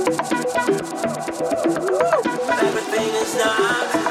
Everything is not